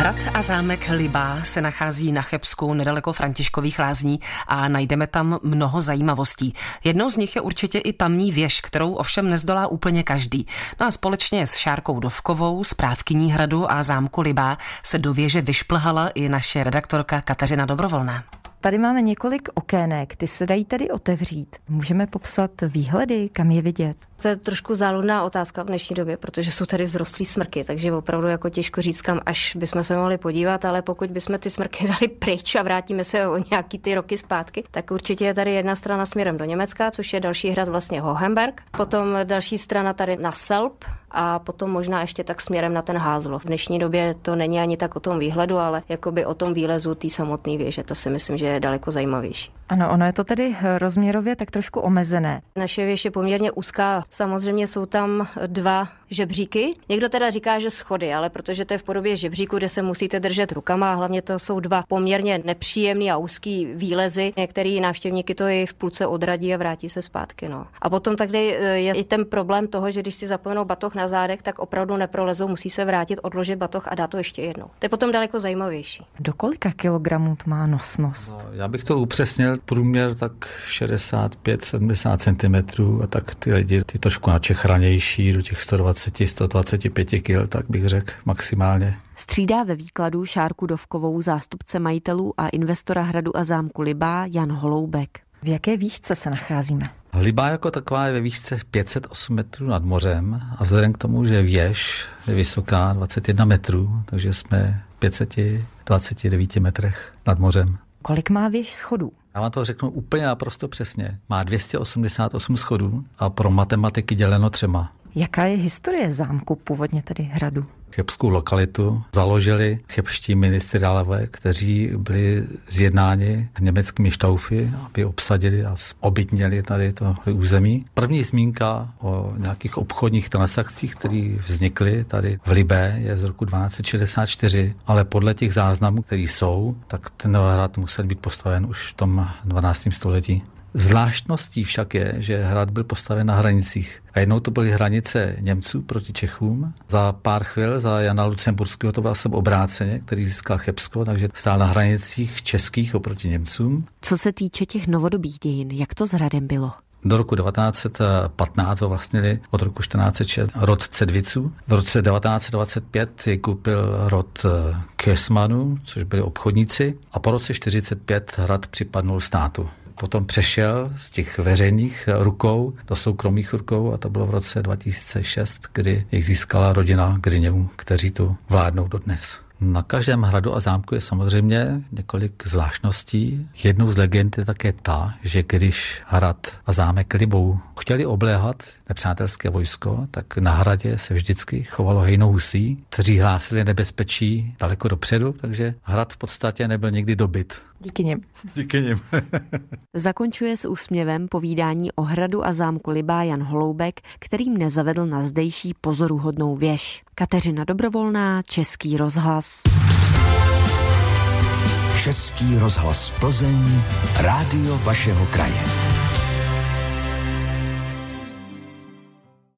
Hrad a zámek Libá se nachází na Chebsku nedaleko Františkových lázní a najdeme tam mnoho zajímavostí. Jednou z nich je určitě i tamní věž, kterou ovšem nezdolá úplně každý. No a společně s Šárkou Dovkovou, správkyní hradu a zámku Libá se do věže vyšplhala i naše redaktorka Kateřina Dobrovolná. Tady máme několik okének, ty se dají tedy otevřít. Můžeme popsat výhledy, kam je vidět? To je trošku záludná otázka v dnešní době, protože jsou tady zrostlí smrky, takže opravdu jako těžko říct, kam až bychom se mohli podívat, ale pokud bychom ty smrky dali pryč a vrátíme se o nějaký ty roky zpátky, tak určitě je tady jedna strana směrem do Německa, což je další hrad vlastně Hohenberg, potom další strana tady na Selb, a potom možná ještě tak směrem na ten házlo. V dnešní době to není ani tak o tom výhledu, ale jakoby o tom výlezu té samotné věže. To si myslím, že je daleko zajímavější. Ano, ono je to tedy rozměrově tak trošku omezené. Naše věž je poměrně úzká. Samozřejmě jsou tam dva žebříky. Někdo teda říká, že schody, ale protože to je v podobě žebříku, kde se musíte držet rukama a hlavně to jsou dva poměrně nepříjemný a úzký výlezy. Některý návštěvníky to i v půlce odradí a vrátí se zpátky. No. A potom tady je i ten problém toho, že když si zapomenou batoh na zádech, tak opravdu neprolezou, musí se vrátit, odložit batoh a dát to ještě jednou. To je potom daleko zajímavější. Do kolika kilogramů má nosnost? No, já bych to upřesnil, průměr tak 65-70 cm a tak ty lidi, ty trošku načechranější do těch 120-125 kg, tak bych řekl maximálně. Střídá ve výkladu Šárku Dovkovou zástupce majitelů a investora hradu a zámku Libá Jan Holoubek. V jaké výšce se nacházíme? Libá jako taková je ve výšce 508 metrů nad mořem a vzhledem k tomu, že věž je vysoká 21 metrů, takže jsme 529 metrech nad mořem. Kolik má věž schodů? Já vám to řeknu úplně naprosto přesně. Má 288 schodů a pro matematiky děleno třema. Jaká je historie zámku, původně tedy hradu? Chebskou lokalitu založili chebští ministrálové, kteří byli zjednáni německými štaufy, aby obsadili a obytněli tady to území. První zmínka o nějakých obchodních transakcích, které vznikly tady v Libé, je z roku 1264, ale podle těch záznamů, které jsou, tak ten hrad musel být postaven už v tom 12. století. Zvláštností však je, že hrad byl postaven na hranicích. A jednou to byly hranice Němců proti Čechům. Za pár chvil za Jana Lucemburského to byl jsem obráceně, který získal Chebsko, takže stál na hranicích českých oproti Němcům. Co se týče těch novodobých dějin, jak to s hradem bylo? Do roku 1915 vlastnili od roku 1406 rod Cedviců. V roce 1925 ji koupil rod Kesmanů, což byli obchodníci. A po roce 1945 hrad připadnul státu potom přešel z těch veřejných rukou do soukromých rukou a to bylo v roce 2006, kdy jich získala rodina Griněvů, kteří tu vládnou dodnes. Na každém hradu a zámku je samozřejmě několik zvláštností. Jednou z legend je také ta, že když hrad a zámek Libou chtěli obléhat nepřátelské vojsko, tak na hradě se vždycky chovalo hejnou husí, kteří hlásili nebezpečí daleko dopředu, takže hrad v podstatě nebyl nikdy dobyt. Díky nim. Díky nim. Zakončuje s úsměvem povídání o hradu a zámku Libá Jan Holoubek, kterým nezavedl na zdejší pozoruhodnou věž. Kateřina Dobrovolná, Český rozhlas. Český rozhlas Plzeň, rádio vašeho kraje.